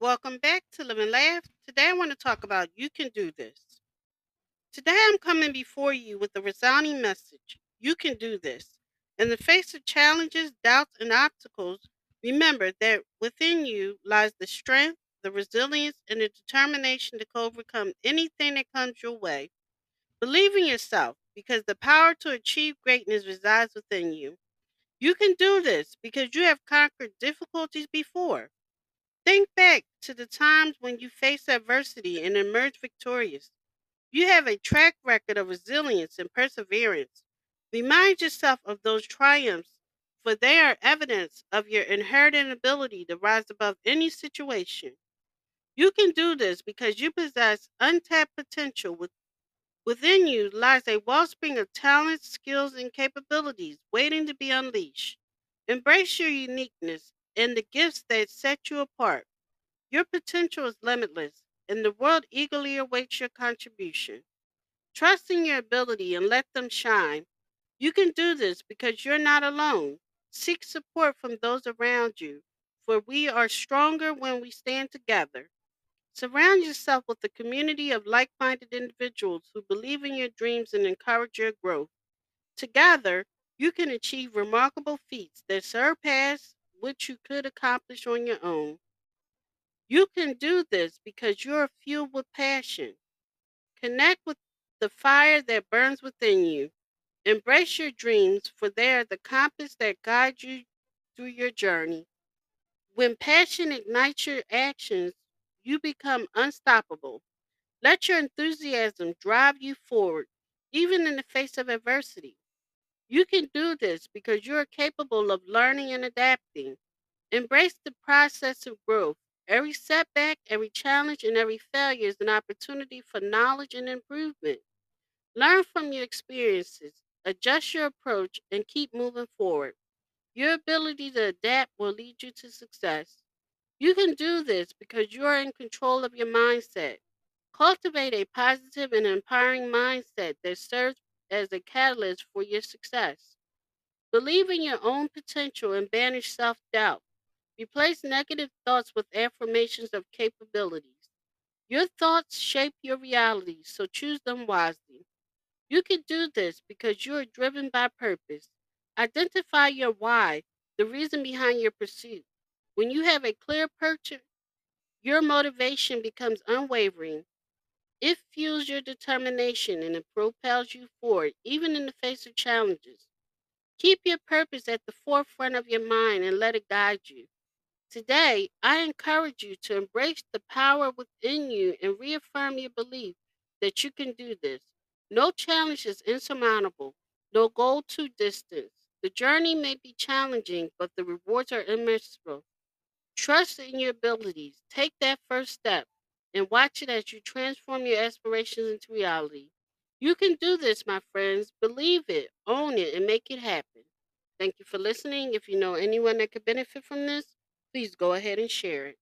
Welcome back to Live and Laugh. Today I want to talk about You Can Do This. Today I'm coming before you with a resounding message. You can do this. In the face of challenges, doubts, and obstacles, remember that within you lies the strength, the resilience, and the determination to overcome anything that comes your way. Believe in yourself because the power to achieve greatness resides within you. You can do this because you have conquered difficulties before. Think back to the times when you faced adversity and emerged victorious. You have a track record of resilience and perseverance. Remind yourself of those triumphs, for they are evidence of your inherent ability to rise above any situation. You can do this because you possess untapped potential. With, within you lies a wellspring of talents, skills, and capabilities waiting to be unleashed. Embrace your uniqueness and the gifts that set you apart. Your potential is limitless, and the world eagerly awaits your contribution. Trust in your ability and let them shine. You can do this because you're not alone. Seek support from those around you, for we are stronger when we stand together. Surround yourself with a community of like minded individuals who believe in your dreams and encourage your growth. Together, you can achieve remarkable feats that surpass what you could accomplish on your own. You can do this because you're fueled with passion. Connect with the fire that burns within you. Embrace your dreams, for they are the compass that guides you through your journey. When passion ignites your actions, you become unstoppable. Let your enthusiasm drive you forward, even in the face of adversity. You can do this because you are capable of learning and adapting. Embrace the process of growth. Every setback, every challenge, and every failure is an opportunity for knowledge and improvement. Learn from your experiences, adjust your approach, and keep moving forward. Your ability to adapt will lead you to success. You can do this because you are in control of your mindset. Cultivate a positive and empowering mindset that serves as a catalyst for your success. Believe in your own potential and banish self doubt. Replace negative thoughts with affirmations of capabilities. Your thoughts shape your reality, so choose them wisely. You can do this because you are driven by purpose. Identify your why, the reason behind your pursuit. When you have a clear purpose, your motivation becomes unwavering. It fuels your determination and it propels you forward, even in the face of challenges. Keep your purpose at the forefront of your mind and let it guide you. Today, I encourage you to embrace the power within you and reaffirm your belief that you can do this. No challenge is insurmountable, no goal too distant. The journey may be challenging, but the rewards are immeasurable. Trust in your abilities. Take that first step and watch it as you transform your aspirations into reality. You can do this, my friends. Believe it, own it, and make it happen. Thank you for listening. If you know anyone that could benefit from this, please go ahead and share it.